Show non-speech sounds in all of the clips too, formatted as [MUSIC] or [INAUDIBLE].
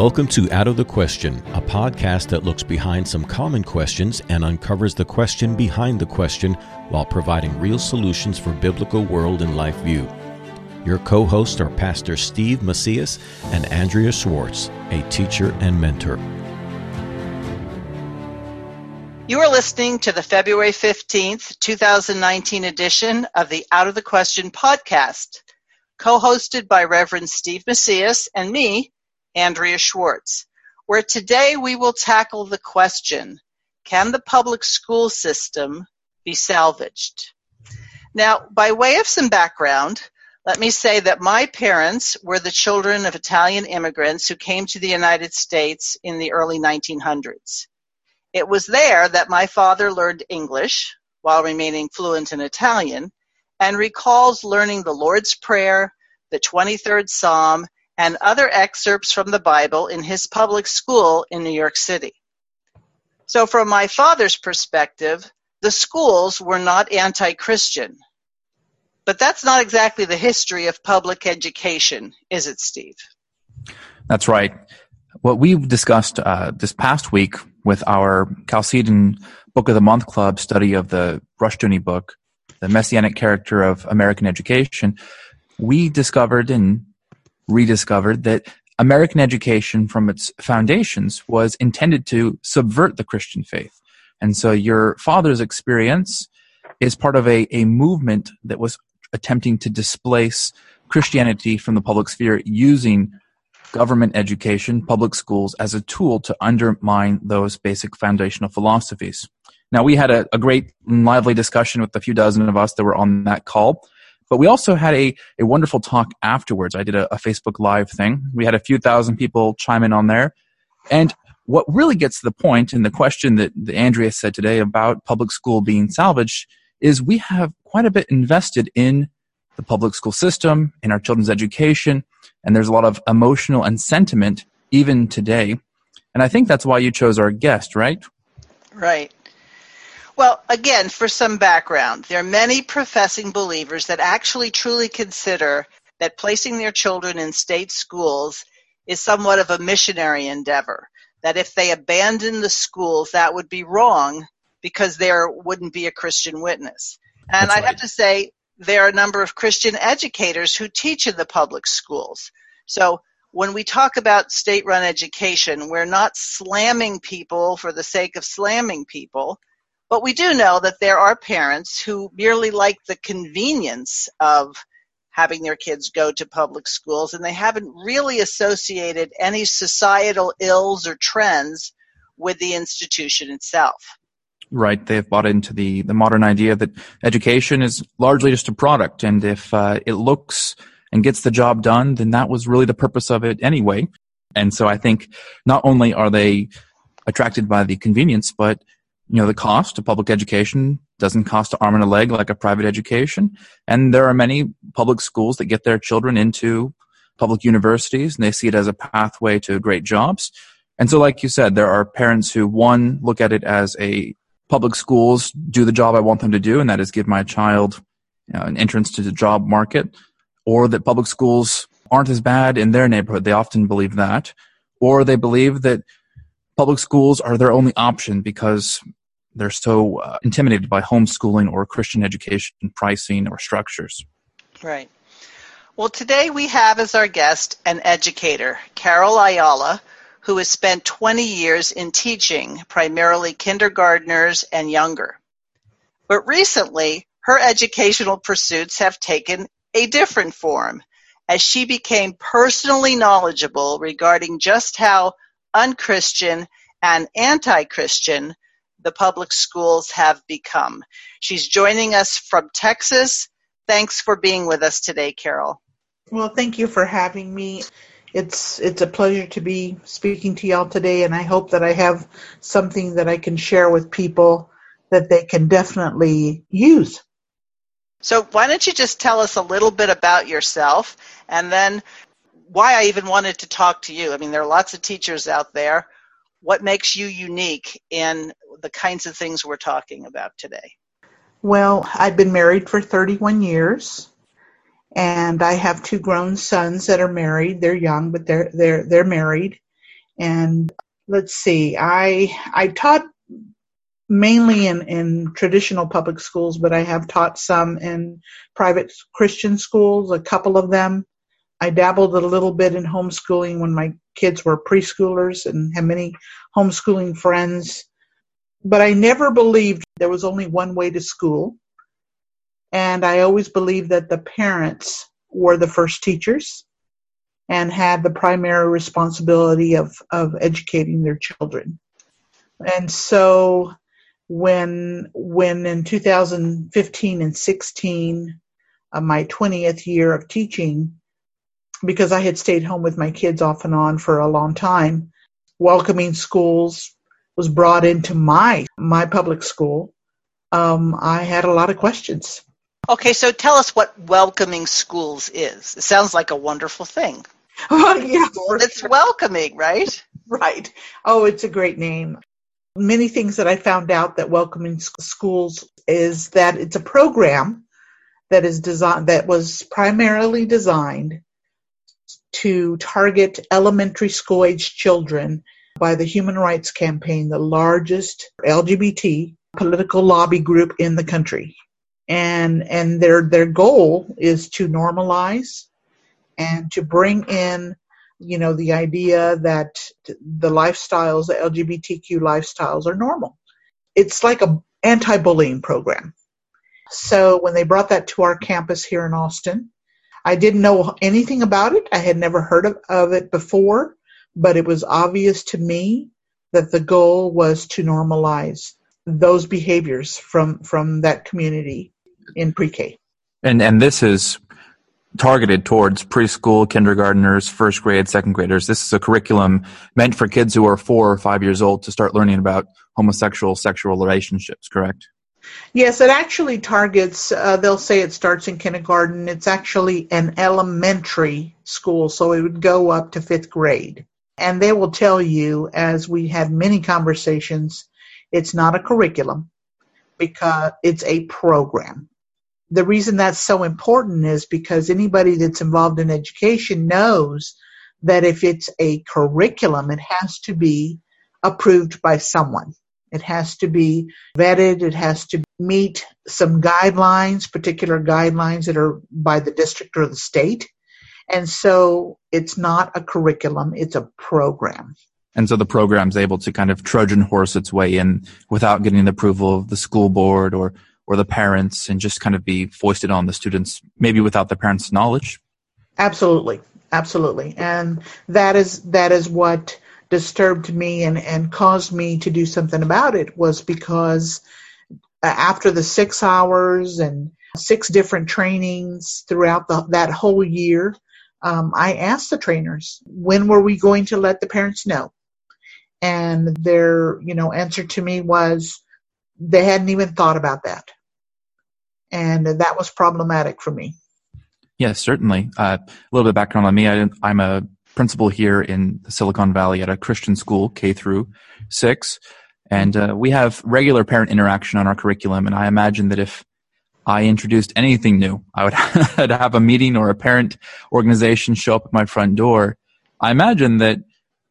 Welcome to Out of the Question, a podcast that looks behind some common questions and uncovers the question behind the question while providing real solutions for biblical world and life view. Your co hosts are Pastor Steve Macias and Andrea Schwartz, a teacher and mentor. You are listening to the February 15th, 2019 edition of the Out of the Question podcast, co hosted by Reverend Steve Macias and me, Andrea Schwartz, where today we will tackle the question Can the public school system be salvaged? Now, by way of some background, let me say that my parents were the children of Italian immigrants who came to the United States in the early 1900s. It was there that my father learned English while remaining fluent in Italian and recalls learning the Lord's Prayer, the 23rd Psalm, and other excerpts from the Bible in his public school in New York City. So, from my father's perspective, the schools were not anti Christian. But that's not exactly the history of public education, is it, Steve? That's right. What we discussed uh, this past week with our Chalcedon Book of the Month Club study of the Rushdoony book, The Messianic Character of American Education, we discovered and rediscovered that American education from its foundations was intended to subvert the Christian faith. And so your father's experience is part of a, a movement that was attempting to displace Christianity from the public sphere using government education, public schools, as a tool to undermine those basic foundational philosophies. Now, we had a, a great lively discussion with a few dozen of us that were on that call, but we also had a, a wonderful talk afterwards. I did a, a Facebook Live thing. We had a few thousand people chime in on there. And what really gets to the point, and the question that, that Andrea said today about public school being salvaged, is we have quite a bit invested in the public school system, in our children's education, and there's a lot of emotional and sentiment even today. And I think that's why you chose our guest, right? Right. Well, again, for some background, there are many professing believers that actually truly consider that placing their children in state schools is somewhat of a missionary endeavor. That if they abandon the schools, that would be wrong because there wouldn't be a Christian witness. And I have to say, there are a number of Christian educators who teach in the public schools. So when we talk about state run education, we're not slamming people for the sake of slamming people, but we do know that there are parents who merely like the convenience of having their kids go to public schools and they haven't really associated any societal ills or trends with the institution itself right? They've bought into the, the modern idea that education is largely just a product. And if uh, it looks and gets the job done, then that was really the purpose of it anyway. And so I think not only are they attracted by the convenience, but you know, the cost of public education doesn't cost an arm and a leg like a private education. And there are many public schools that get their children into public universities and they see it as a pathway to great jobs. And so, like you said, there are parents who, one, look at it as a public schools do the job I want them to do, and that is give my child you know, an entrance to the job market, or that public schools aren't as bad in their neighborhood. They often believe that. Or they believe that public schools are their only option because they're so uh, intimidated by homeschooling or Christian education pricing or structures. Right. Well, today we have as our guest an educator, Carol Ayala, who has spent 20 years in teaching primarily kindergartners and younger. But recently, her educational pursuits have taken a different form as she became personally knowledgeable regarding just how unchristian and anti-Christian the public schools have become. She's joining us from Texas. Thanks for being with us today, Carol. Well, thank you for having me it's it's a pleasure to be speaking to y'all today, and I hope that I have something that I can share with people that they can definitely use. So, why don't you just tell us a little bit about yourself, and then why I even wanted to talk to you? I mean, there are lots of teachers out there. What makes you unique in the kinds of things we're talking about today? Well, I've been married for 31 years and I have two grown sons that are married. They're young, but they're they're they're married. And let's see, I I taught mainly in, in traditional public schools, but I have taught some in private Christian schools, a couple of them. I dabbled a little bit in homeschooling when my kids were preschoolers and had many homeschooling friends. But I never believed there was only one way to school. And I always believed that the parents were the first teachers and had the primary responsibility of, of educating their children. And so when when in 2015 and 16 uh, my 20th year of teaching because I had stayed home with my kids off and on for a long time. Welcoming schools was brought into my my public school. Um, I had a lot of questions. Okay so tell us what welcoming schools is. It sounds like a wonderful thing. [LAUGHS] Oh yeah it's welcoming right? Right. Oh it's a great name. Many things that I found out that welcoming schools is that it's a program that is designed that was primarily designed to target elementary school age children by the Human Rights Campaign, the largest LGBT political lobby group in the country. And and their their goal is to normalize and to bring in you know, the idea that the lifestyles, the LGBTQ lifestyles are normal. It's like a anti-bullying program. So when they brought that to our campus here in Austin, I didn't know anything about it. I had never heard of, of it before, but it was obvious to me that the goal was to normalize those behaviors from from that community in pre-K. And and this is targeted towards preschool, kindergarteners, first grade, second graders. This is a curriculum meant for kids who are four or five years old to start learning about homosexual sexual relationships, correct? Yes, it actually targets, uh, they'll say it starts in kindergarten. It's actually an elementary school, so it would go up to fifth grade. And they will tell you, as we had many conversations, it's not a curriculum because it's a program the reason that's so important is because anybody that's involved in education knows that if it's a curriculum, it has to be approved by someone. It has to be vetted. It has to meet some guidelines, particular guidelines that are by the district or the state. And so it's not a curriculum, it's a program. And so the program's able to kind of Trojan horse its way in without getting the approval of the school board or or the parents and just kind of be foisted on the students, maybe without the parents' knowledge? Absolutely, absolutely, and that is that is what disturbed me and and caused me to do something about it was because after the six hours and six different trainings throughout the, that whole year, um, I asked the trainers when were we going to let the parents know, and their you know answer to me was they hadn't even thought about that and that was problematic for me. Yes, certainly. Uh, a little bit of background on me. I, am a principal here in Silicon Valley at a Christian school, K through six, and uh, we have regular parent interaction on our curriculum. And I imagine that if I introduced anything new, I would [LAUGHS] have a meeting or a parent organization show up at my front door. I imagine that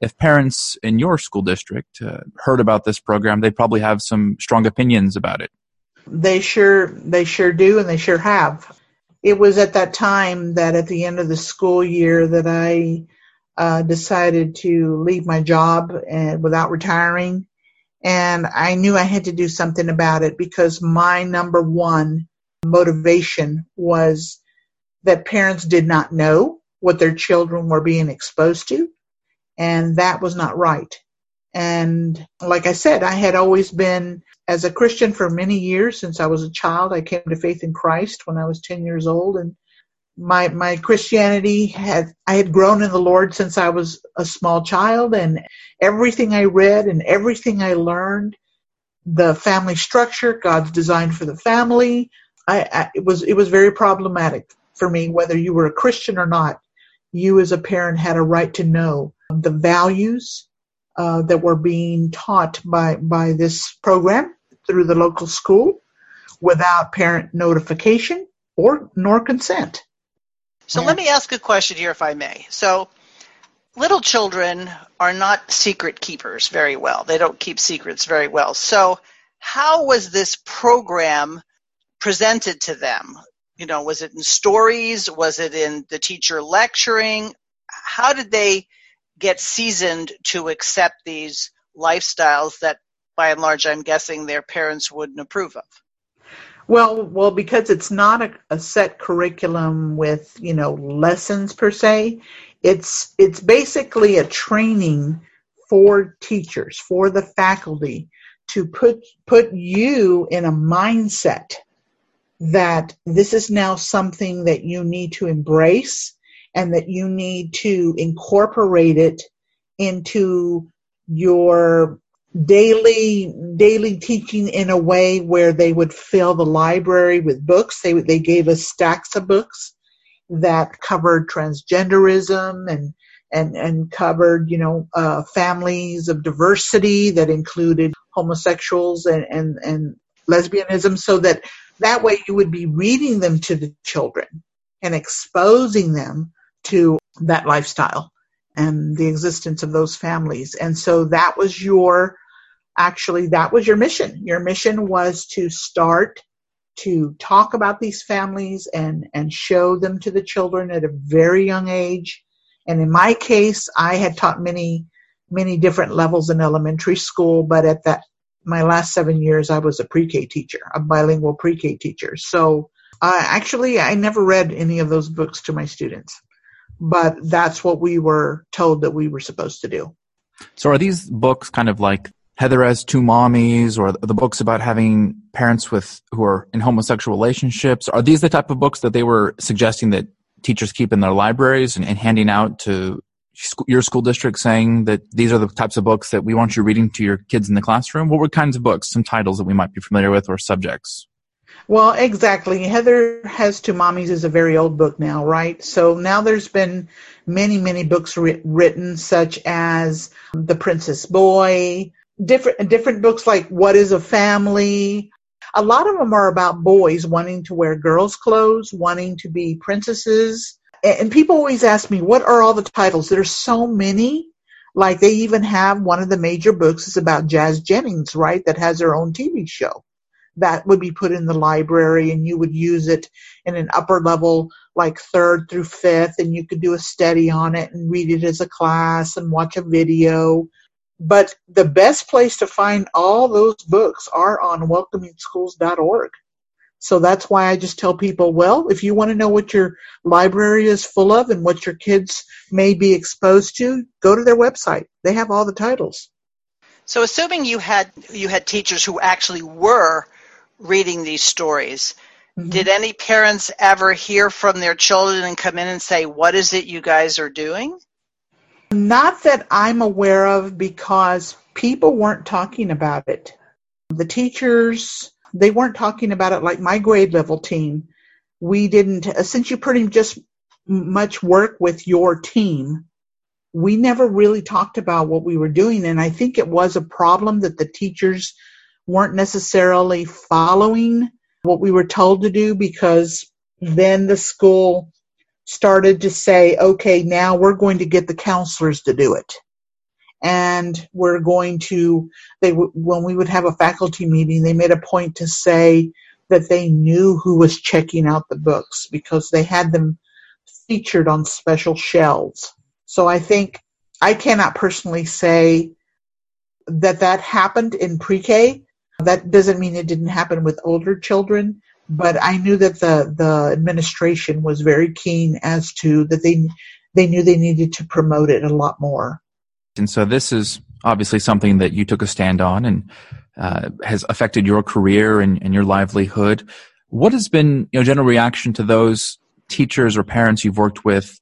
if parents in your school district uh, heard about this program, they'd probably have some strong opinions about it. They sure they sure do, and they sure have. It was at that time that at the end of the school year that I uh, decided to leave my job and without retiring, and I knew I had to do something about it because my number one motivation was that parents did not know what their children were being exposed to, and that was not right. And like I said, I had always been as a Christian for many years since I was a child. I came to faith in Christ when I was 10 years old and my my Christianity had I had grown in the Lord since I was a small child and everything I read and everything I learned the family structure God's design for the family I, I it was it was very problematic for me whether you were a Christian or not you as a parent had a right to know the values uh, that were being taught by by this program through the local school without parent notification or nor consent. So let me ask a question here, if I may. So little children are not secret keepers very well. They don't keep secrets very well. So, how was this program presented to them? You know, was it in stories? Was it in the teacher lecturing? How did they get seasoned to accept these lifestyles that, by and large, I'm guessing their parents wouldn't approve of? Well, well, because it's not a, a set curriculum with you know lessons per se. It's it's basically a training for teachers, for the faculty to put put you in a mindset that this is now something that you need to embrace and that you need to incorporate it into your daily daily teaching in a way where they would fill the library with books. They they gave us stacks of books that covered transgenderism and and and covered you know uh, families of diversity that included homosexuals and and and lesbianism so that that way you would be reading them to the children and exposing them to that lifestyle and the existence of those families. And so that was your actually that was your mission. Your mission was to start to talk about these families and and show them to the children at a very young age. And in my case i had taught many many different levels in elementary school but at that my last seven years i was a pre-k teacher a bilingual pre-k teacher. So uh, actually i never read any of those books to my students but that's what we were told that we were supposed to do so are these books kind of like Heather has two mommies, or the books about having parents with who are in homosexual relationships. Are these the type of books that they were suggesting that teachers keep in their libraries and, and handing out to your school district, saying that these are the types of books that we want you reading to your kids in the classroom? What were kinds of books? Some titles that we might be familiar with, or subjects? Well, exactly. Heather Has Two Mommies is a very old book now, right? So now there's been many, many books written, such as The Princess Boy, different different books like What is a Family. A lot of them are about boys wanting to wear girls' clothes, wanting to be princesses. And people always ask me, what are all the titles? There's so many. Like they even have one of the major books is about Jazz Jennings, right? That has her own TV show. That would be put in the library and you would use it in an upper level, like third through fifth, and you could do a study on it and read it as a class and watch a video but the best place to find all those books are on welcomingschools.org. So that's why I just tell people, well, if you want to know what your library is full of and what your kids may be exposed to, go to their website. They have all the titles. So assuming you had you had teachers who actually were reading these stories, mm-hmm. did any parents ever hear from their children and come in and say, "What is it you guys are doing?" Not that I'm aware of because people weren't talking about it. The teachers, they weren't talking about it like my grade level team. We didn't, since you pretty just much work with your team, we never really talked about what we were doing. And I think it was a problem that the teachers weren't necessarily following what we were told to do because then the school started to say, okay, now we're going to get the counselors to do it. And we're going to, they when we would have a faculty meeting, they made a point to say that they knew who was checking out the books because they had them featured on special shelves. So I think I cannot personally say that that happened in pre-K. That doesn't mean it didn't happen with older children, but I knew that the the administration was very keen as to that they they knew they needed to promote it a lot more. And so this is obviously something that you took a stand on and uh, has affected your career and, and your livelihood. What has been you know general reaction to those teachers or parents you've worked with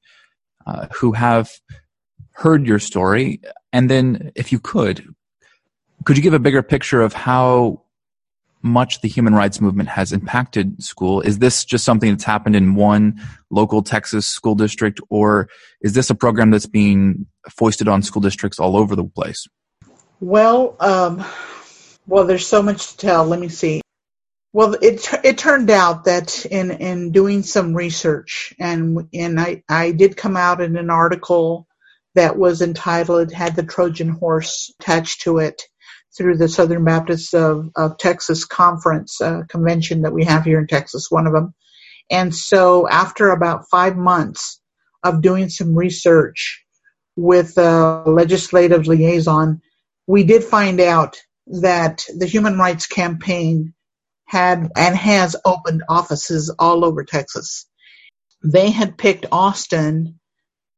uh, who have heard your story? And then, if you could, could you give a bigger picture of how much the human rights movement has impacted school. Is this just something that's happened in one local Texas school district, or is this a program that's being foisted on school districts all over the place? Well, um, well, there's so much to tell. Let me see. Well, it it turned out that in in doing some research, and and I I did come out in an article that was entitled, had the Trojan horse attached to it through the Southern Baptist of, of Texas conference uh, convention that we have here in Texas, one of them. And so after about five months of doing some research with a legislative liaison, we did find out that the Human Rights Campaign had and has opened offices all over Texas. They had picked Austin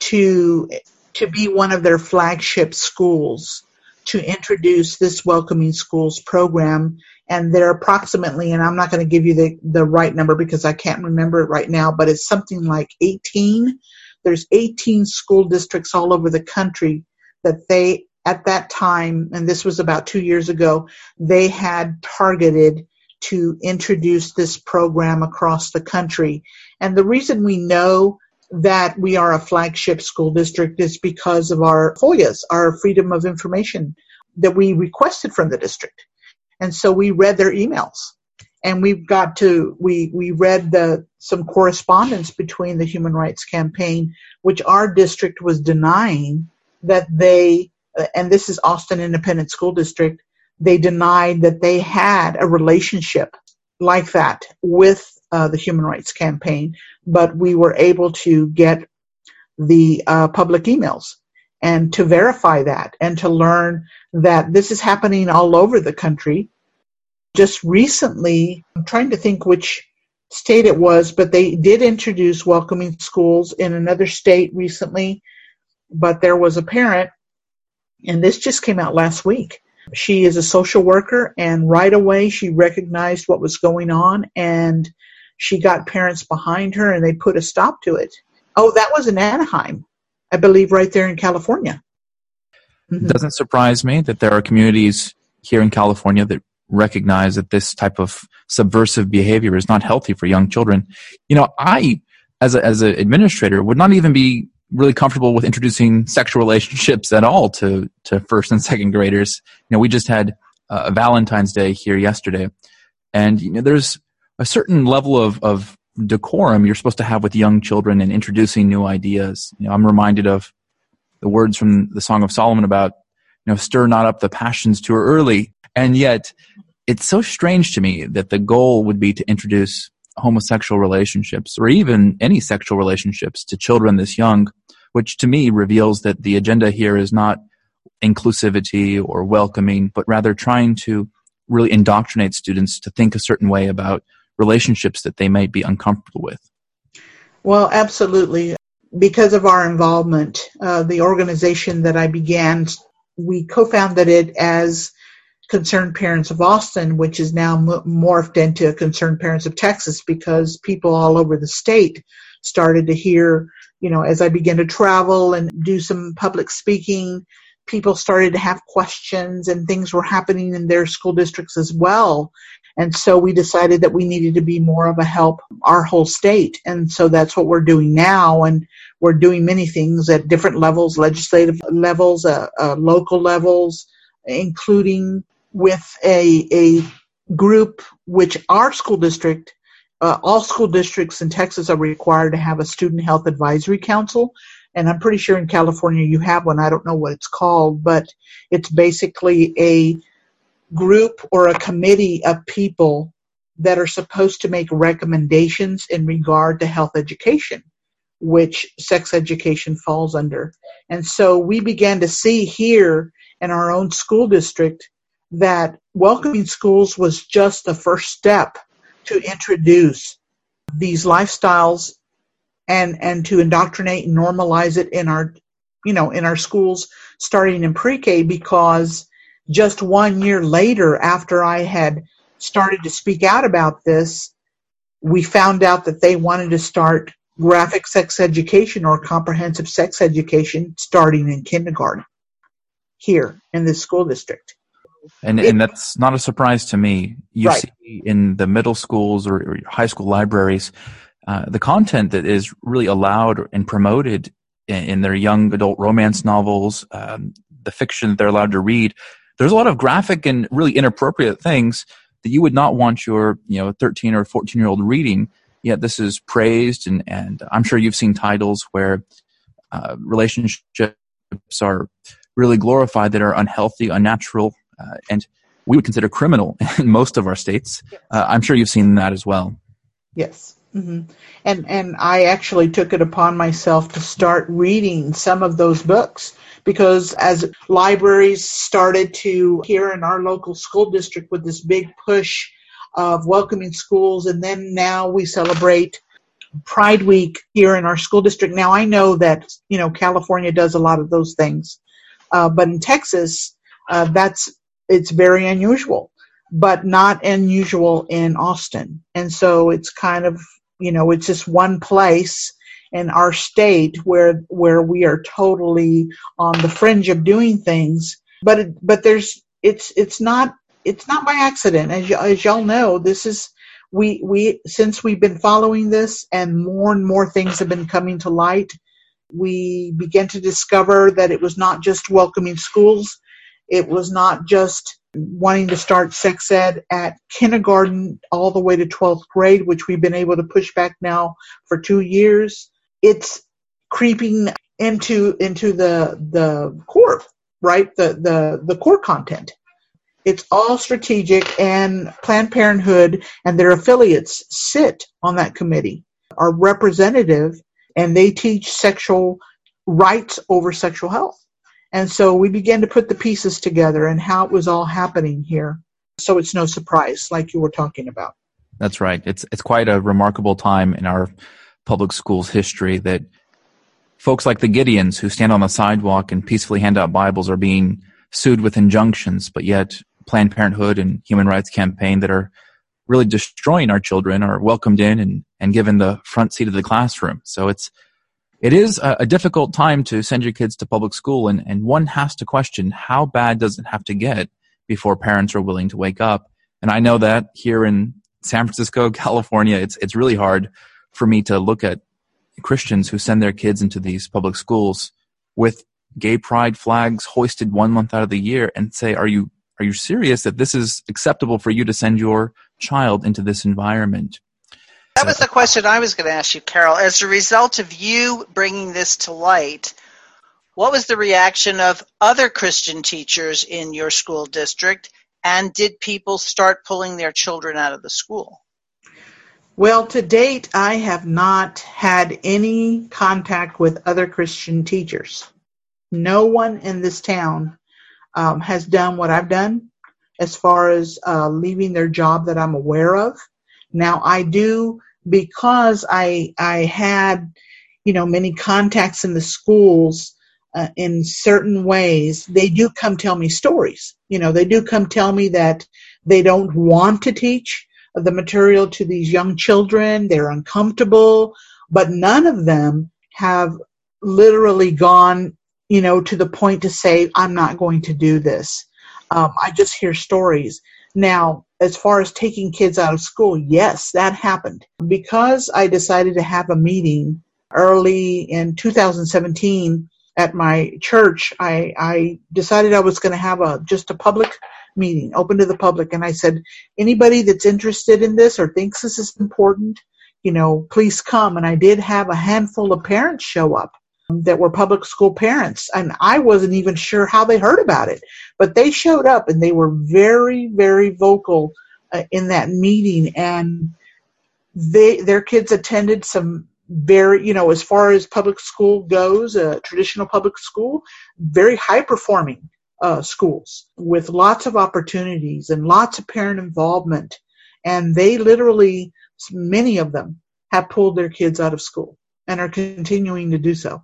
to to be one of their flagship schools to introduce this welcoming schools program and they're approximately and i'm not going to give you the, the right number because i can't remember it right now but it's something like 18 there's 18 school districts all over the country that they at that time and this was about two years ago they had targeted to introduce this program across the country. And the reason we know that we are a flagship school district is because of our FOIAs, our freedom of information that we requested from the district. And so we read their emails and we've got to, we, we read the, some correspondence between the Human Rights Campaign, which our district was denying that they, and this is Austin Independent School District, they denied that they had a relationship like that with the Human Rights Campaign, but we were able to get the uh, public emails and to verify that and to learn that this is happening all over the country. Just recently, I'm trying to think which state it was, but they did introduce welcoming schools in another state recently. But there was a parent, and this just came out last week. She is a social worker, and right away she recognized what was going on and she got parents behind her and they put a stop to it. Oh, that was in Anaheim, I believe, right there in California. Mm-hmm. Doesn't surprise me that there are communities here in California that recognize that this type of subversive behavior is not healthy for young children. You know, I, as a, as an administrator, would not even be really comfortable with introducing sexual relationships at all to, to first and second graders. You know, we just had a Valentine's Day here yesterday, and you know, there's a certain level of, of decorum you're supposed to have with young children and introducing new ideas. You know, I'm reminded of the words from the Song of Solomon about, you know, stir not up the passions too early. And yet, it's so strange to me that the goal would be to introduce homosexual relationships or even any sexual relationships to children this young, which to me reveals that the agenda here is not inclusivity or welcoming, but rather trying to really indoctrinate students to think a certain way about relationships that they might be uncomfortable with? Well, absolutely. Because of our involvement, uh, the organization that I began, we co-founded it as Concerned Parents of Austin, which is now morphed into Concerned Parents of Texas because people all over the state started to hear, you know, as I began to travel and do some public speaking, people started to have questions and things were happening in their school districts as well. And so we decided that we needed to be more of a help our whole state. And so that's what we're doing now. And we're doing many things at different levels, legislative levels, uh, uh, local levels, including with a, a group which our school district uh, all school districts in Texas are required to have a student health advisory council. And I'm pretty sure in California you have one. I don't know what it's called, but it's basically a group or a committee of people that are supposed to make recommendations in regard to health education, which sex education falls under. And so we began to see here in our own school district that welcoming schools was just the first step to introduce these lifestyles and and to indoctrinate and normalize it in our you know in our schools starting in pre-K because just one year later, after I had started to speak out about this, we found out that they wanted to start graphic sex education or comprehensive sex education starting in kindergarten here in this school district. And, it, and that's not a surprise to me. You right. see in the middle schools or, or high school libraries, uh, the content that is really allowed and promoted in, in their young adult romance novels, um, the fiction that they're allowed to read, there's a lot of graphic and really inappropriate things that you would not want your you know 13 or 14 year old reading yet this is praised and and i'm sure you've seen titles where uh, relationship are really glorified that are unhealthy, unnatural, uh, and we would consider criminal [LAUGHS] in most of our states. Uh, I'm sure you've seen that as well. Yes. Mm-hmm. And and I actually took it upon myself to start reading some of those books because as libraries started to here in our local school district with this big push of welcoming schools and then now we celebrate Pride Week here in our school district. Now I know that you know California does a lot of those things, uh, but in Texas, uh, that's it's very unusual, but not unusual in Austin. And so it's kind of you know it's just one place in our state where where we are totally on the fringe of doing things. But it, but there's it's it's not it's not by accident. As y- as y'all know this is we we since we've been following this and more and more things have been coming to light we began to discover that it was not just welcoming schools. It was not just wanting to start sex ed at kindergarten all the way to 12th grade which we've been able to push back now for 2 years it's creeping into into the the core right the the the core content it's all strategic, and Planned Parenthood and their affiliates sit on that committee, are representative, and they teach sexual rights over sexual health. And so we began to put the pieces together and how it was all happening here. So it's no surprise, like you were talking about. That's right. It's it's quite a remarkable time in our public schools history that folks like the Gideons who stand on the sidewalk and peacefully hand out Bibles are being sued with injunctions, but yet Planned Parenthood and human rights campaign that are really destroying our children are welcomed in and, and given the front seat of the classroom. So it's it is a, a, difficult time to send your kids to public school and, and one has to question how bad does it have to get before parents are willing to wake up. And I know that here in San Francisco, [LAUGHS] California, it's it's really hard for me to look at Christians who send their kids into these public schools with gay pride flags hoisted one month out of the year and say, Are you are you serious that this is acceptable for you to send your child into this environment? That was the question I was going to ask you, Carol. As a result of you bringing this to light, what was the reaction of other Christian teachers in your school district? And did people start pulling their children out of the school? Well, to date, I have not had any contact with other Christian teachers. No one in this town um, has done what I've done as far as uh, leaving their job that I'm aware of. Now I do because I I had you know many contacts in the schools uh, in certain ways. They do come tell me stories. You know they do come tell me that they don't want to teach the material to these young children. They're uncomfortable, but none of them have literally gone you know, to the point to say, I'm not going to do this. Um, I just hear stories. Now, as far as taking kids out of school, yes, that happened. Because I decided to have a meeting early in 2017 at my church, I, I decided I was going to have a just a public meeting, open to the public, and I said, anybody that's interested in this or thinks this is important, you know, please come. And I did have a handful of parents show up that were public school parents. And I wasn't even sure how they heard about it. But they showed up and they were very very vocal uh, in that meeting. And they their kids attended some very you know as far as public school goes a uh, traditional public school very high performing uh, schools with lots of opportunities and lots of parent involvement and they literally many of them have pulled their kids out of school and are continuing to do so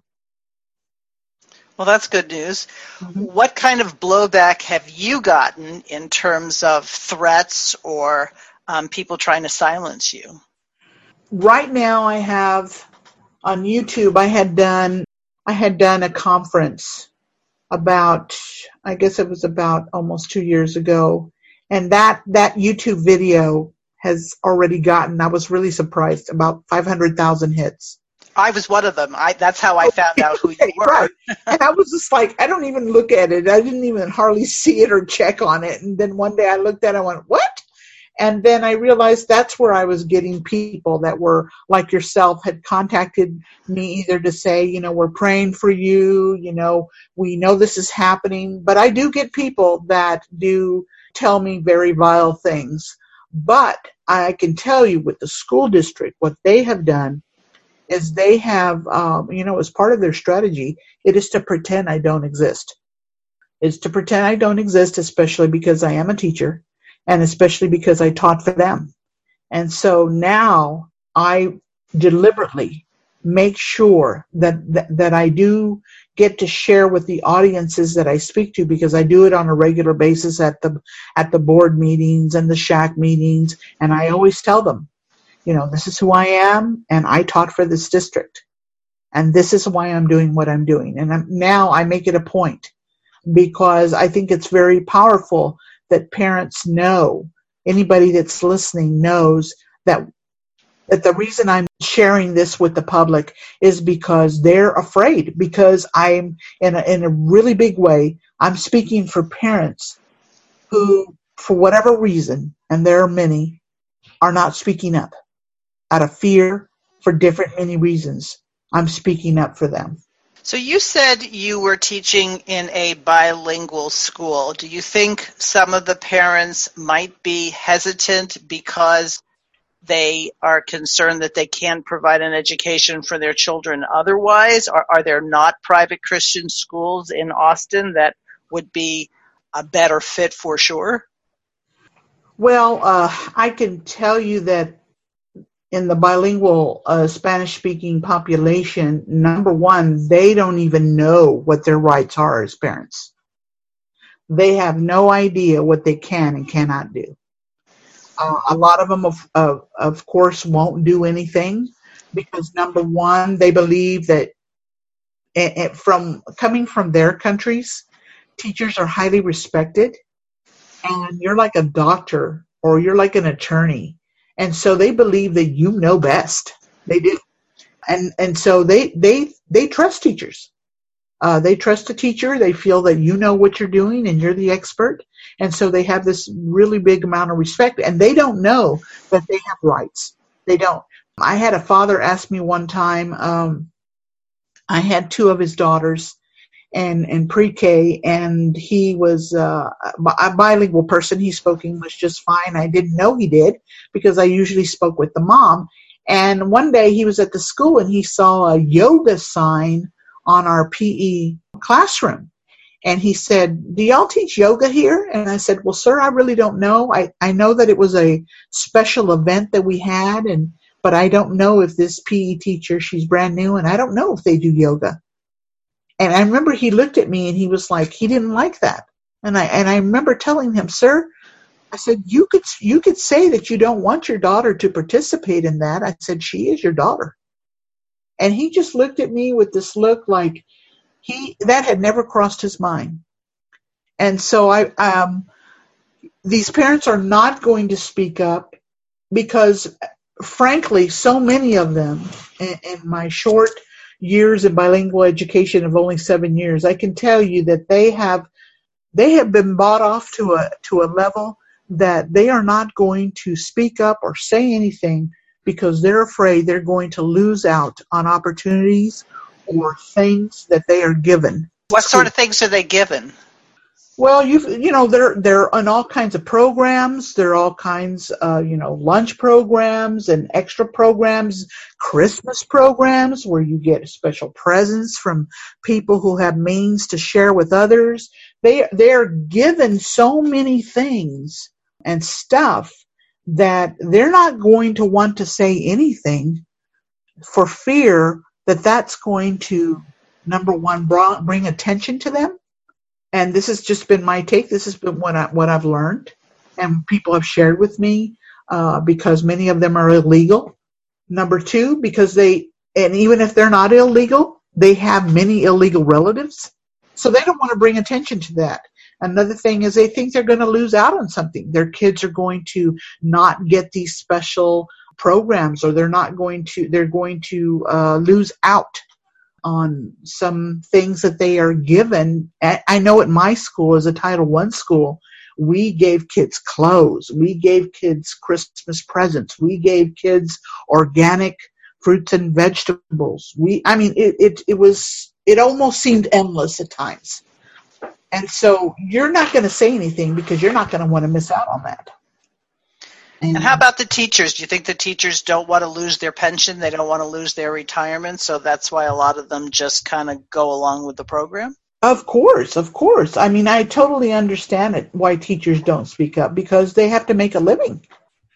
well, that's good news. Mm-hmm. What kind of blowback have you gotten in terms of threats or um, people trying to silence you? Right now, I have on YouTube. I had done I had done a conference about I guess it was about almost two years ago, and that that YouTube video has already gotten. I was really surprised about five hundred thousand hits. I was one of them. I that's how I found out who you [LAUGHS] were. right. and I was just like, I don't even look at it. I didn't even hardly [LAUGHS] see it or check on it. And then one day I looked at it, I went, What? And then I realized that's where I was getting people that were like yourself had contacted me either to say, you know, we're praying for you, you know, we know this is happening. But I do get people that do tell me very vile things. But I can tell you with the school district, what they have done is they have, um, you know, as part of their strategy, it is to pretend I don't exist. It's to pretend I don't exist, especially because I am a teacher and especially because I taught for them. And so now I deliberately make sure that, that, that I do get to share with the audiences that I speak to because I do it on a regular basis at the at the board meetings and the SHAC meetings and I always tell them, you know, this is who I am and I taught for this district. And this is why I'm doing what I'm doing. And I'm, now I make it a point because I think it's very powerful that parents know, anybody that's listening knows that that the reason I'm sharing this with the public is because they're afraid because I'm in a, in a really big way I'm speaking for parents who for whatever reason and there are many are not speaking up. Out of fear for different many reasons I'm speaking up for them so you said you were teaching in a bilingual school. Do you think some of the parents might be hesitant because they are concerned that they can't provide an education for their children otherwise? Or are there not private Christian schools in Austin that would be a better fit for sure? Well, uh, I can tell you that in the bilingual uh, Spanish speaking population, number one, they don't even know what their rights are as parents. They have no idea what they can and cannot do. Uh, a lot of them, of, of, of course, won't do anything because number one, they believe that it, from coming from their countries, teachers are highly respected, and you're like a doctor or you're like an attorney and so they believe that you know best. They do, and and so they they they trust teachers. Uh, they trust a teacher. They feel that you know what you're doing and you're the expert, and so they have this really big amount of respect. And they don't know that they have rights. They don't. I had a father ask me one time. Um, I had two of his daughters, and and pre-K, and he was uh, a bilingual person. He spoke English just fine. I didn't know he did because I usually spoke with the mom. And one day he was at the school and he saw a yoga sign on our PE classroom. And he said, Do y'all teach yoga here? And I said, Well, sir, I really don't know. I, I know that it was a special event that we had, and but I don't know if this PE teacher, she's brand new, and I don't know if they do yoga. And I remember he looked at me and he was like, he didn't like that. And I and I remember telling him, sir, I said, you could you could say that you don't want your daughter to participate in that. I said, she is your daughter. And he just looked at me with this look like he that had never crossed his mind. And so I um these parents are not going to speak up because frankly so many of them in, in my short years in bilingual education of only seven years, I can tell you that they have they have been bought off to a to a level that they are not going to speak up or say anything because they're afraid they're going to lose out on opportunities or things that they are given. What sort of things are they given? Well, you you know they're they're on all kinds of programs. There are all kinds, uh, you know, lunch programs and extra programs, Christmas programs where you get special presents from people who have means to share with others. They they are given so many things and stuff that they're not going to want to say anything for fear that that's going to number one bring attention to them and this has just been my take. This has been what I, what I've learned, and people have shared with me uh, because many of them are illegal. Number two, because they and even if they're not illegal, they have many illegal relatives, so they don't want to bring attention to that. Another thing is they think they're going to lose out on something. Their kids are going to not get these special programs, or they're not going to. They're going to uh, lose out on some things that they are given. I know at my school, as a Title One school, We gave kids clothes. We gave kids Christmas presents. We gave kids organic fruits and vegetables. We, I mean, it, it, it was, it almost seemed endless at times. And so you're not going to say anything because you're not going to want to miss out on that. And how about the teachers? Do you think the teachers don't want to lose their pension? They don't want to lose their retirement, so that's why a lot of them just kind of go along with the program? Of course, of course. I mean, I totally understand it why teachers don't speak up because they have to make a living.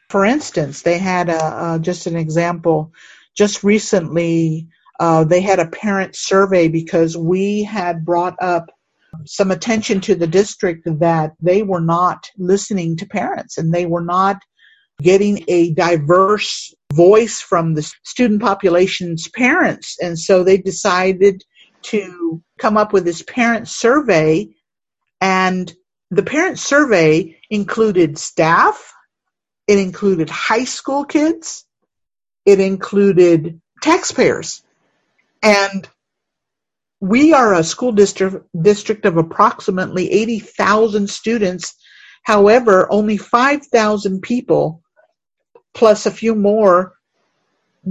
For instance, they had a, uh, just an example. Just recently, uh, they had a parent survey because we had brought up some attention to the district that they were not listening to parents and they were not getting a diverse voice from the student population's parents. And so they decided to come up with this parent survey. And the parent survey included staff, it included high school kids, it included taxpayers. And we are a school district district of approximately 80,000 students. However, only 5,000 people plus a few more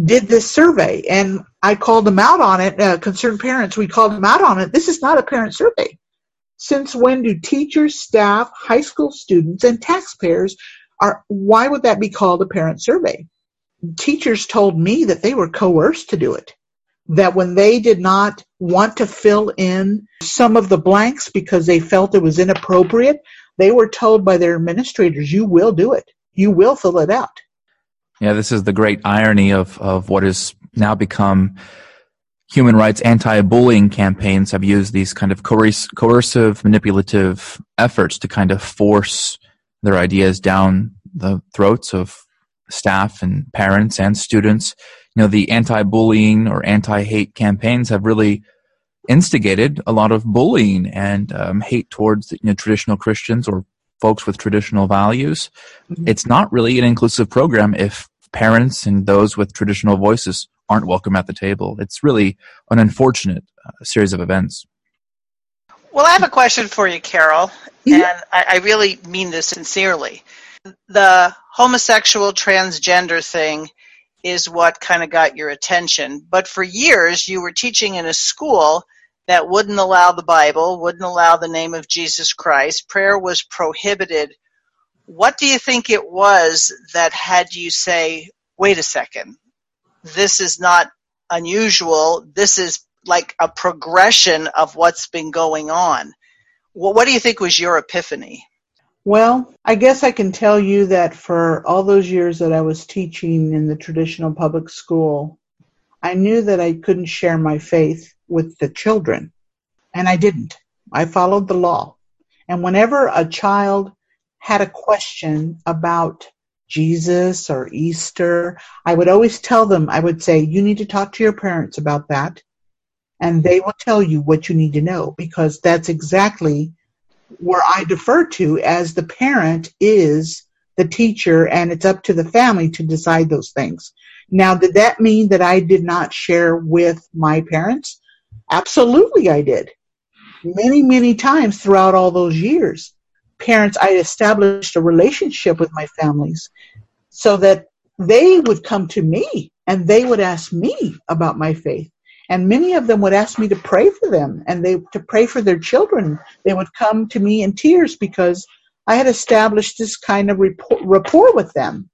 did this survey and I called them out on it, uh, concerned parents, we called them out on it. This is not a parent survey. Since when do teachers, staff, high school students, and taxpayers are, why would that be called a parent survey? Teachers told me that they were coerced to do it. That when they did not want to fill in some of the blanks because they felt it was inappropriate, they were told by their administrators, you will do it. You will fill it out. Yeah, this is the great irony of, of what has now become human rights anti-bullying campaigns have used these kind of coercive, manipulative efforts to kind of force their ideas down the throats of staff and parents and students. You know, the anti-bullying or anti-hate campaigns have really instigated a lot of bullying and um, hate towards you know, traditional Christians or folks with traditional values. Mm-hmm. It's not really an inclusive program if parents and those with traditional voices aren't welcome at the table. It's really an unfortunate uh, series of events. Well, I have a question for you, Caryl, mm-hmm. and I, I really mean this sincerely. The homosexual transgender thing is what kind of got your attention. But for years, you were teaching in a school that wouldn't allow the Bible, wouldn't allow the name of Jesus Christ. Prayer was prohibited. What do you think it was that had you say, wait a second, this is not unusual. This is like a progression of what's been going on. Well, what do you think was your epiphany? Well, I guess I can tell you that for all those years that I was teaching in the traditional public school, I knew that I couldn't share my faith with the children, and I didn't. I followed the law. And whenever a child had a question about Jesus or Easter, I would always tell them, I would say, you need to talk to your parents about that. And they will tell you what you need to know because that's exactly where I defer to as the parent is the teacher and it's up to the family to decide those things. Now, did that mean that I did not share with my parents? Absolutely I did. Many, many times throughout all those years parents, I established a relationship with my families so that they would come to me and they would ask me about my faith. And many of them would ask me to pray for them and they to pray for their children. They would come to me in tears because I had established this kind of rapport, rapport with them.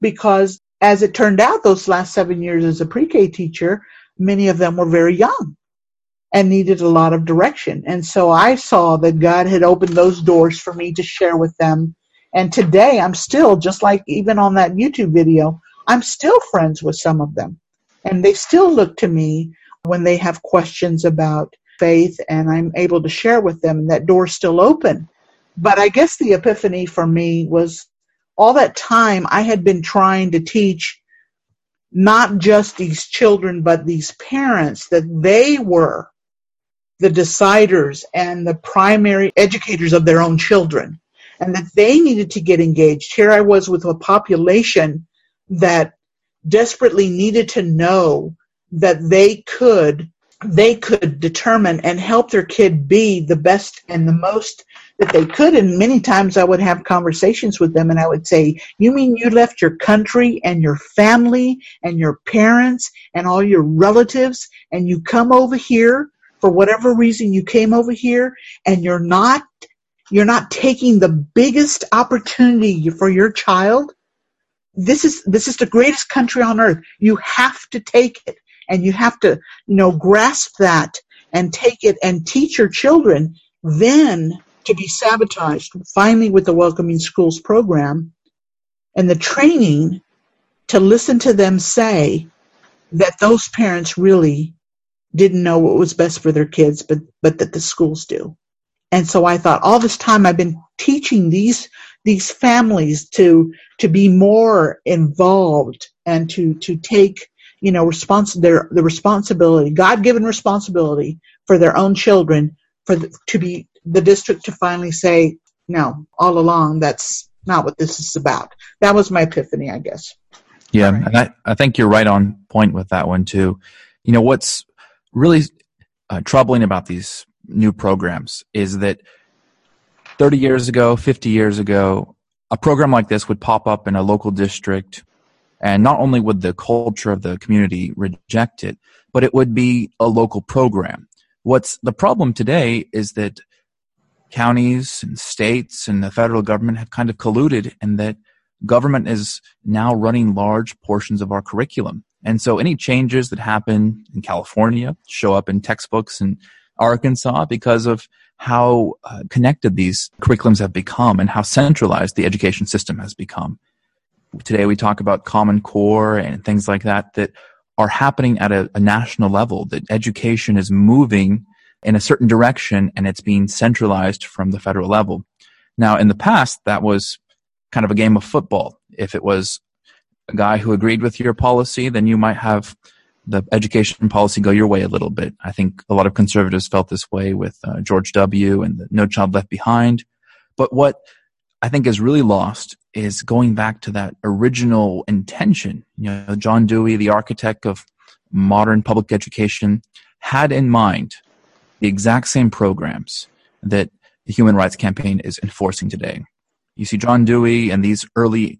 Because as it turned out, those last seven years as a pre-K teacher, many of them were very young and needed a lot of direction. And so I saw that God had opened those doors for me to share with them. And today I'm still, just like even on that YouTube video, I'm still friends with some of them. And they still look to me when they have questions about faith and I'm able to share with them and that door's still open. But I guess the epiphany for me was all that time I had been trying to teach not just these children, but these parents that they were the deciders and the primary educators of their own children and that they needed to get engaged. Here I was with a population that desperately needed to know that they could they could determine and help their kid be the best and the most that they could. And many times I would have conversations with them and I would say, You mean you left your country and your family and your parents and all your relatives and you come over here for whatever reason you came over here and you're not you're not taking the biggest opportunity for your child this is this is the greatest country on earth. You have to take it and you have to, you know, grasp that and take it and teach your children then to be sabotaged finally with the Welcoming Schools program and the training to listen to them say that those parents really didn't know what was best for their kids, but, but that the schools do. And so I thought all this time I've been teaching these, these families to, to be more involved and to, to take you know, respons- their, the responsibility, God-given responsibility for their own children, for the, to be the district to finally say, no, all along, that's not what this is about. That was my epiphany, I guess. Yeah, right. and I, I think you're right on point with that one too. You know, what's really uh, troubling about these new programs is that 30 years ago, 50 years ago, a program like this would pop up in a local district and not only would the culture of the community reject it, but it would be a local program. What's the problem today is that counties and states and the federal government have kind of colluded and that government is now running large portions of our curriculum. And so any changes that happen in California show up in textbooks in Arkansas because of how uh, connected these curriculums have become and how centralized the education system has become. Today we talk about common core and things like that that are happening at a, a, national level that education is moving in a certain direction and it's being centralized from the federal level. Now in the past that was kind of a game of football. If it was a guy who agreed with your policy then you might have the education policy go your way a little bit i think a lot of conservatives felt this way with uh, george w and no child left behind but what I think is really lost is going back to that original intention. You know, John Dewey, the architect of modern public education, had in mind the exact same programs that the Human Rights Campaign is enforcing today. You see, John Dewey and these early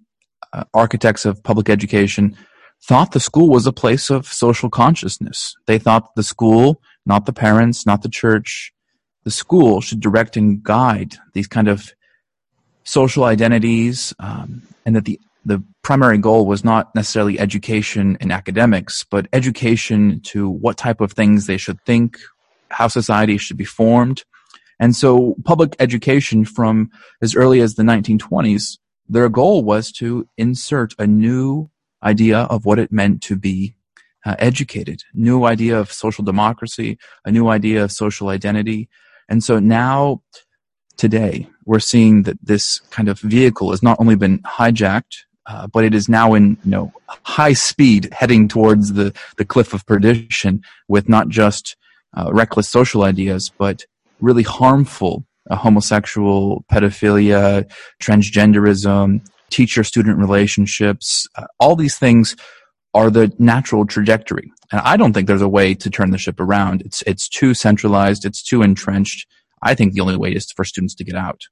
uh, architects of public education thought the school was a place of social consciousness. They thought the school, not the parents, not the church, the school should direct and guide these kind of social identities, um, and that the the primary goal was not necessarily education in academics, but education to what type of things they should think, how society should be formed. And so public education from as early as the 1920s, their goal was to insert a new idea of what it meant to be uh, educated, new idea of social democracy, a new idea of social identity. And so now today, we're seeing that this kind of vehicle has not only been hijacked, uh, but it is now in you know high speed heading towards the, the cliff of perdition with not just uh, reckless social ideas, but really harmful homosexual, pedophilia, transgenderism, teacher student relationships. Uh, all these things are the natural trajectory. And I don't think there's a way to turn the ship around. It's, it's too centralized, it's too entrenched I think the only way is for students to get out.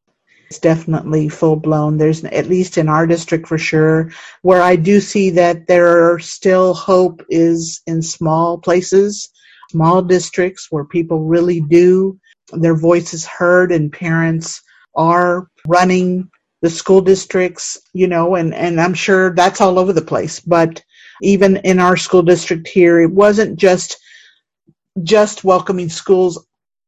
It's definitely full blown. There's at least in our district for sure, where I do see that there are still hope is in small places, small districts where people really do their voices heard and parents are running the school districts, you know, and, and I'm sure that's all over the place. But even in our school district here, it wasn't just just welcoming schools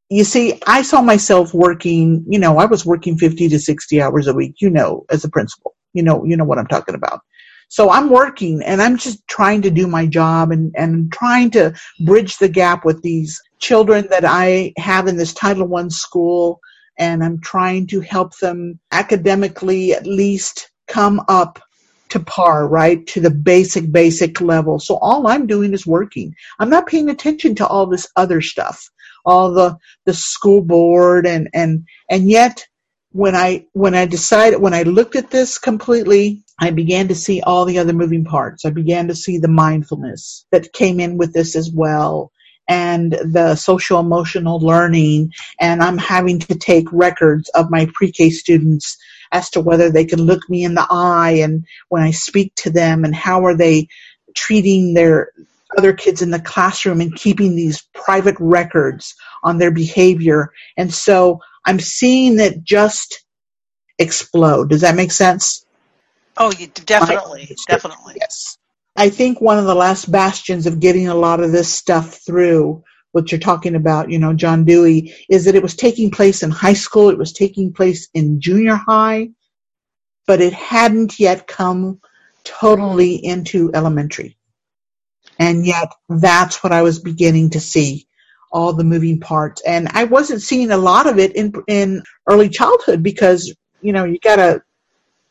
you see, I saw myself working, you know, I was working 50 to 60 hours a week, you know, as a principal. You know, you know what I'm talking about. So I'm working and I'm just trying to do my job and, and trying to bridge the gap with these children that I have in this Title One school. And I'm trying to help them academically at least come up to par, right? To the basic, basic level. So all I'm doing is working. I'm not paying attention to all this other stuff all the the school board and and and yet when I when I decided when I looked at this completely, I began to see all the other moving parts. I began to see the mindfulness that came in with this as well. and the social emotional learning and I'm having to take records of my pre-K students as to whether they can look me in the eye and when I speak to them and how are they treating their other kids in the classroom and keeping these private records on their behavior. And so I'm seeing it just explode. Does that make sense? Oh, you definitely, definitely. Yes. I think one of the last bastions of getting a lot of this stuff through, what you're talking about, you know, John Dewey, is that it was taking place in high school, it was taking place in junior high, but it hadn't yet come totally into elementary. And yet that's what I was beginning to see all the moving parts. And I wasn't seeing a lot of it in in early childhood because, you know, you gotta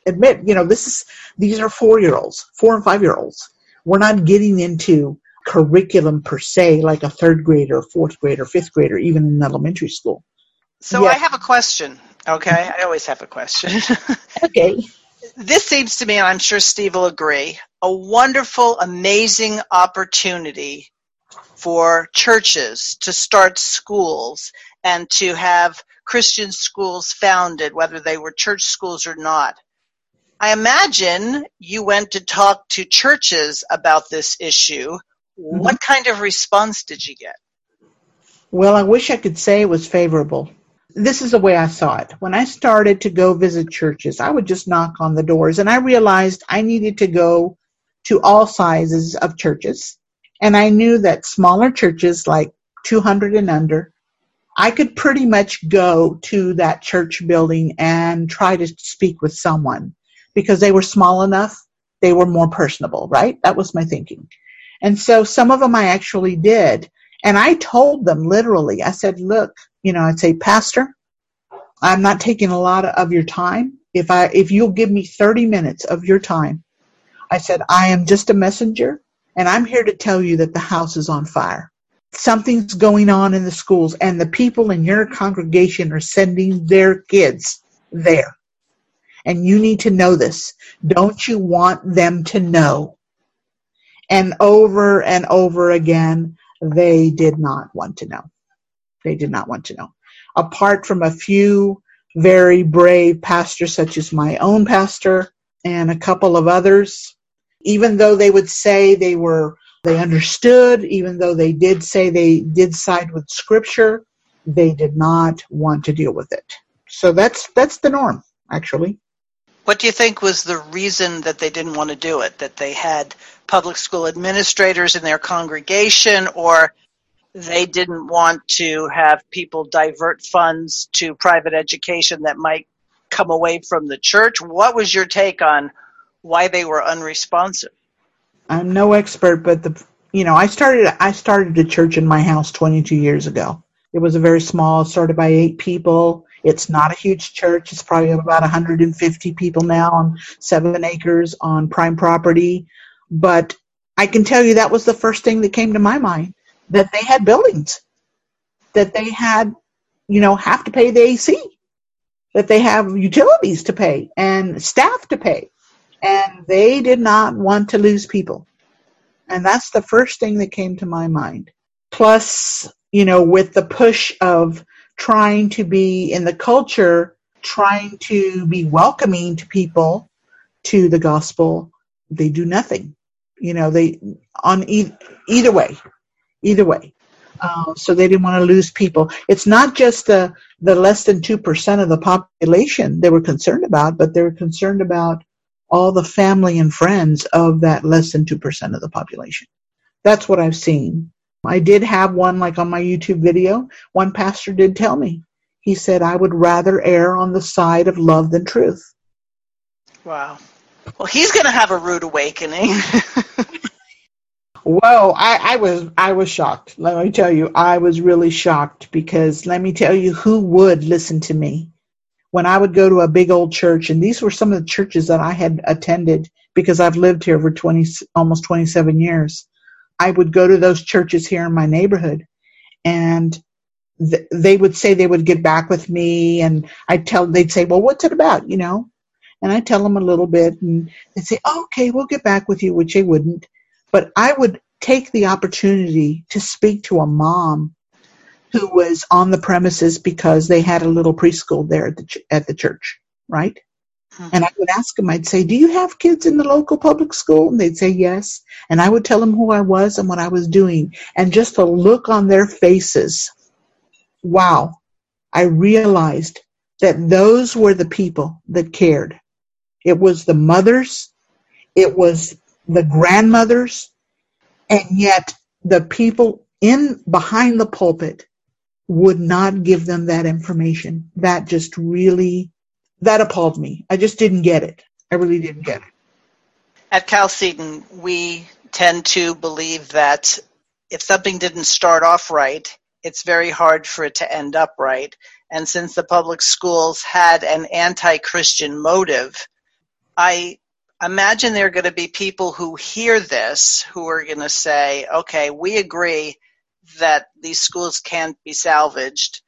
admit, you know, this is these are four year olds, four and five year olds. We're not getting into curriculum per se like a third grader, fourth grader, fifth grader, even in elementary school. So yeah. I have a question. Okay, I always have a question. [LAUGHS] okay. This seems to me, and I'm sure Steve will agree, a wonderful, amazing opportunity for churches to start schools and to have Christian schools founded, whether they were church schools or not. I imagine you went to talk to churches about this issue. Mm-hmm. What kind of response did you get? Well, I wish I could say it was favorable. This is the way I saw it. When I started to go visit churches, I would just knock on the doors and I realized I needed to go to all sizes of churches. And I knew that smaller churches like 200 and under, I could pretty much go to that church building and try to speak with someone because they were small enough, they were more personable, right? That was my thinking. And so some of them I actually did. And I told them literally, I said, look, you know, I'd say, Pastor, I'm not taking a lot of your time. If I, if you'll give me 30 minutes of your time, I said, I am just a messenger and I'm here to tell you that the house is on fire. Something's going on in the schools and the people in your congregation are sending their kids there and you need to know this. Don't you want them to know? And over and over again, they did not want to know. They did not want to know. Apart from a few very brave pastors, such as my own pastor and a couple of others, even though they would say they were, they understood, even though they did say they did side with scripture, they did not want to deal with it. So that's, that's the norm, actually. What do you think was the reason that they didn't want to do it? That they had public school administrators in their congregation, or they didn't want to have people divert funds to private education that might come away from the church? What was your take on why they were unresponsive? I'm no expert, but the you know I started I started a church in my house 22 years ago. It was a very small, started by eight people. It's not a huge church. It's probably about 150 people now on seven acres on prime property. But I can tell you that was the first thing that came to my mind that they had buildings, that they had, you know, have to pay the AC, that they have utilities to pay and staff to pay. And they did not want to lose people. And that's the first thing that came to my mind. Plus, you know, with the push of trying to be in the culture, trying to be welcoming to people to the gospel, they do nothing. You know, they on e- either way, either way. Uh, so they didn't want to lose people. It's not just the the less than two percent of the population they were concerned about, but they were concerned about all the family and friends of that less than two percent of the population. That's what I've seen. I did have one like on my YouTube video. One pastor did tell me. He said, I would rather err on the side of love than truth. Wow. Well, he's going to have a rude awakening. [LAUGHS] Whoa, I, I was I was shocked. Let me tell you, I was really shocked because let me tell you who would listen to me when I would go to a big old church, and these were some of the churches that I had attended because I've lived here for twenty almost twenty seven years. I would go to those churches here in my neighborhood and th- they would say they would get back with me and I'd tell, they'd say, well, what's it about? You know? And I tell them a little bit and they'd say, oh, okay, we'll get back with you, which they wouldn't. But I would take the opportunity to speak to a mom who was on the premises because they had a little preschool there at the, ch- at the church, right? And I would ask them, I'd say, Do you have kids in the local public school? And they'd say yes. And I would tell them who I was and what I was doing. And just the look on their faces, wow, I realized that those were the people that cared. It was the mothers, it was the grandmothers, and yet the people in behind the pulpit would not give them that information. That just really that appalled me. I just didn't get it. I really didn't get it. At Chalcedon, we tend to believe that if something didn't start off right, it's very hard for it to end up right. And since the public schools had an anti Christian motive, I imagine there are going to be people who hear this who are going to say, okay, we agree that these schools can't be salvaged,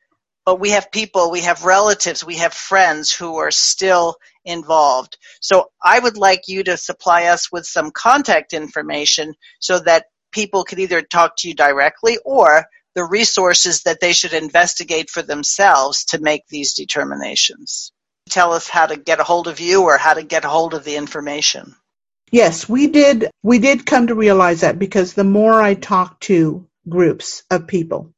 but we have people, we have relatives, we have friends who are still involved. So I would like you to supply us with some contact information so that people can either talk to you directly or the resources that they should investigate for themselves to make these determinations. Tell us how to get a hold of you or how to get a hold of the information. Yes, we did we did come to realize that because the more I talked to groups of people,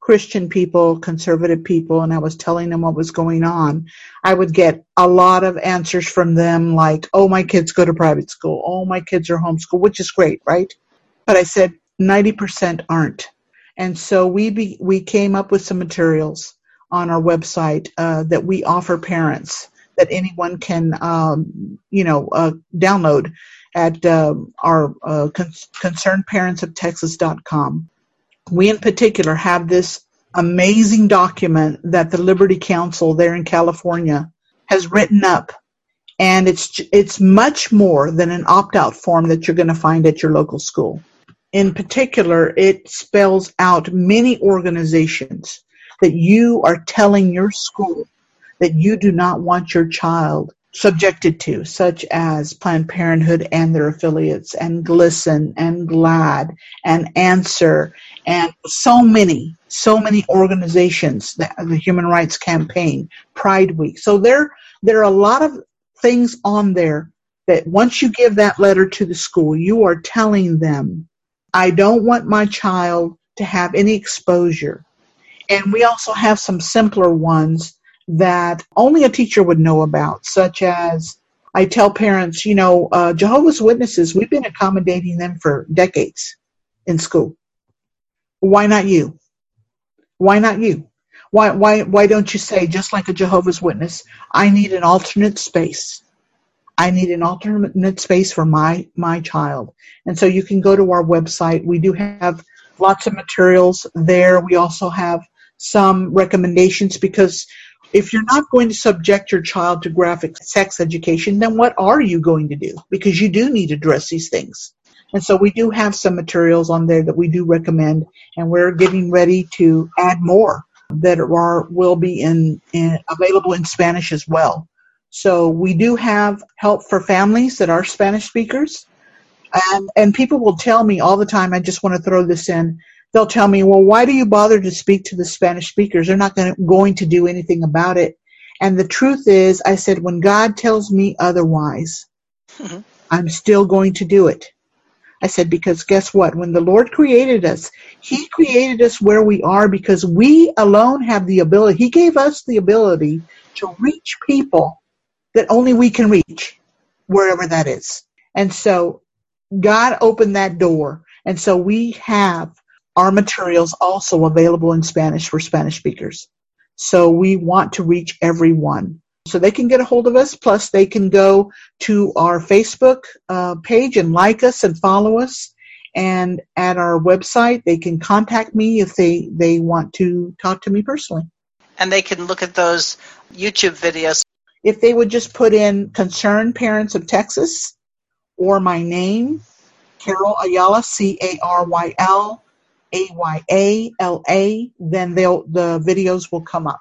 Christian people, conservative people, and I was telling them what was going on, I would get a lot of answers from them like, oh, my kids go to private school. Oh, my kids are homeschooled, which is great, right? But I said 90% aren't. And so we be, we came up with some materials on our website uh, that we offer parents that anyone can um, you know uh, download at uh, our uh, con- concernedparentsoftexas.com. We in particular have this amazing document that the Liberty Counsel there in California has written up. And it's it's much more than an opt-out form that you're going to find at your local school. In particular, it spells out many organizations that you are telling your school that you do not want your child subjected to, such as Planned Parenthood and their affiliates, and GLSEN, and GLAAD, and Answer, and so many, so many organizations, the, the Human Rights Campaign, Pride Week. So there, there are a lot of things on there that once you give that letter to the school, you are telling them I don't want my child to have any exposure. And we also have some simpler ones that only a teacher would know about, such as I tell parents, you know, uh, Jehovah's Witnesses, we've been accommodating them for decades in school. Why not you? Why not you? Why, why, why don't you say, just like a Jehovah's Witness, I need an alternate space? I need an alternate space for my my child. And so you can go to our website. We do have lots of materials there. We also have some recommendations because if you're not going to subject your child to graphic sex education, then what are you going to do? Because you do need to address these things. And so we do have some materials on there that we do recommend, and we're getting ready to add more that are will be in, in available in Spanish as well. So we do have help for families that are Spanish speakers. And, and people will tell me all the time, I just want to throw this in. They'll tell me, well, why do you bother to speak to the Spanish speakers? They're not going to, going to do anything about it. And the truth is, I said, when God tells me otherwise, mm-hmm. I'm still going to do it. I said, because guess what? When the Lord created us, He created us where we are because we alone have the ability. He gave us the ability to reach people that only we can reach, wherever that is. And so God opened that door. And so we have our materials also available in Spanish for Spanish speakers. So we want to reach everyone. So they can get a hold of us. Plus, they can go to our Facebook uh, page and like us and follow us. And at our website, they can contact me if they, they want to talk to me personally. And they can look at those YouTube videos if they would just put in Concerned Parents of Texas or my name, Caryl Ayala, C A R Y L A Y A L A, then they'll the videos will come up.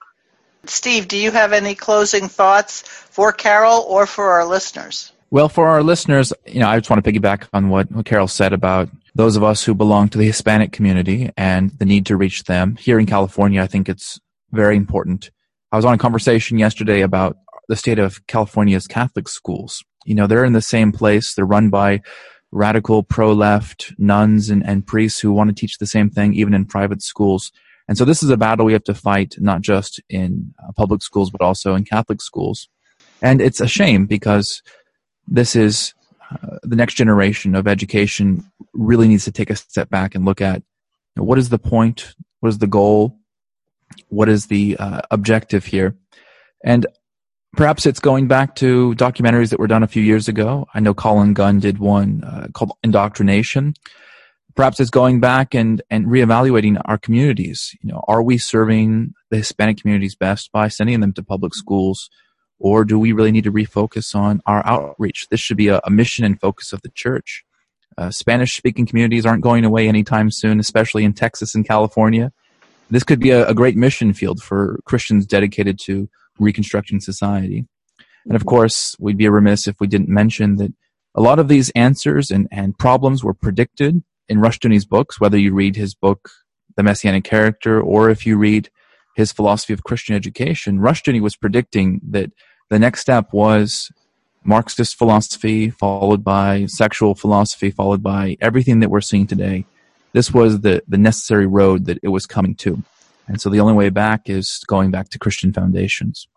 Steve, do you have any closing thoughts for Caryl or for our listeners? Well, for our listeners, you know, I just want to piggyback on what, Caryl said about those of us who belong to the Hispanic community and the need to reach them. Here in California, I think it's very important. I was on a conversation yesterday about the state of California's Catholic schools. You know, they're in the same place. They're run by radical pro-left nuns and, and priests who want to teach the same thing, even in private schools. And so this is a battle we have to fight, not just in uh, public schools, but also in Catholic schools. And it's a shame because this is uh, the next generation of education really needs to take a step back and look at you know, what is the point, what is the goal, what is the uh, objective here, and perhaps it's going back to documentaries that were done a few years ago. I know Colin Gunn did one uh, called Indoctrination. Perhaps it's going back and and reevaluating our communities. You know, are we serving the Hispanic communities best by sending them to public schools? Or do we really need to refocus on our outreach? This should be a, a mission and focus of the church. Uh, Spanish speaking communities aren't going away anytime soon, especially in Texas and California. This could be a, a great mission field for Christians dedicated to reconstructing society. And of course, we'd be remiss if we didn't mention that a lot of these answers and, and problems were predicted in Rushdoony's books, whether you read his book, The Messianic Character, or if you read his philosophy of Christian education, Rushdoony was predicting that the next step was Marxist philosophy, followed by sexual philosophy, followed by everything that we're seeing today. This was the, the necessary road that it was coming to. And so the only way back is going back to Christian foundations.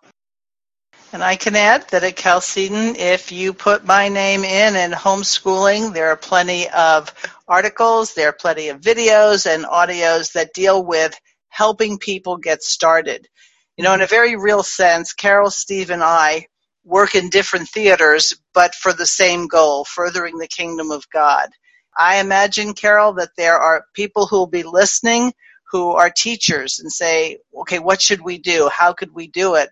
And I can add that at Chalcedon, if you put my name in in homeschooling, there are plenty of articles, there are plenty of videos and audios that deal with helping people get started. You know, in a very real sense, Caryl, Steve, and I work in different theaters, but for the same goal, furthering the kingdom of God. I imagine, Caryl, that there are people who will be listening who are teachers and say, okay, what should we do? How could we do it?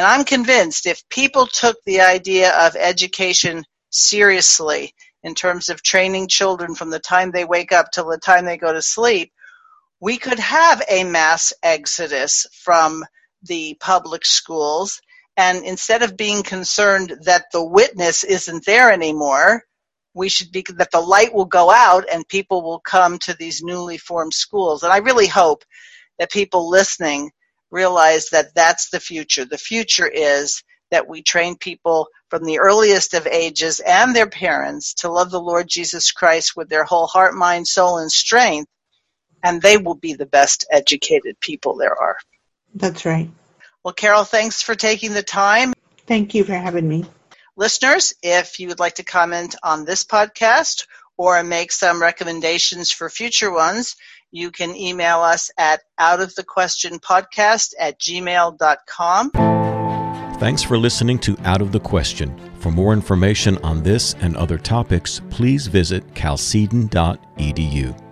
And I'm convinced if people took the idea of education seriously in terms of training children from the time they wake up till the time they go to sleep, we could have a mass exodus from the public schools. And instead of being concerned that the witness isn't there anymore, we should be that the light will go out and people will come to these newly formed schools. And I really hope that people listening realize that that's the future. The future is that we train people from the earliest of ages and their parents to love the Lord Jesus Christ with their whole heart, mind, soul, and strength, and they will be the best educated people there are. That's right. Well, Caryl, thanks for taking the time. Thank you for having me. Listeners, if you would like to comment on this podcast or make some recommendations for future ones, you can email us at outofthequestionpodcast at gmail.com. Thanks for listening to Out of the Question. For more information on this and other topics, please visit chalcedon.edu.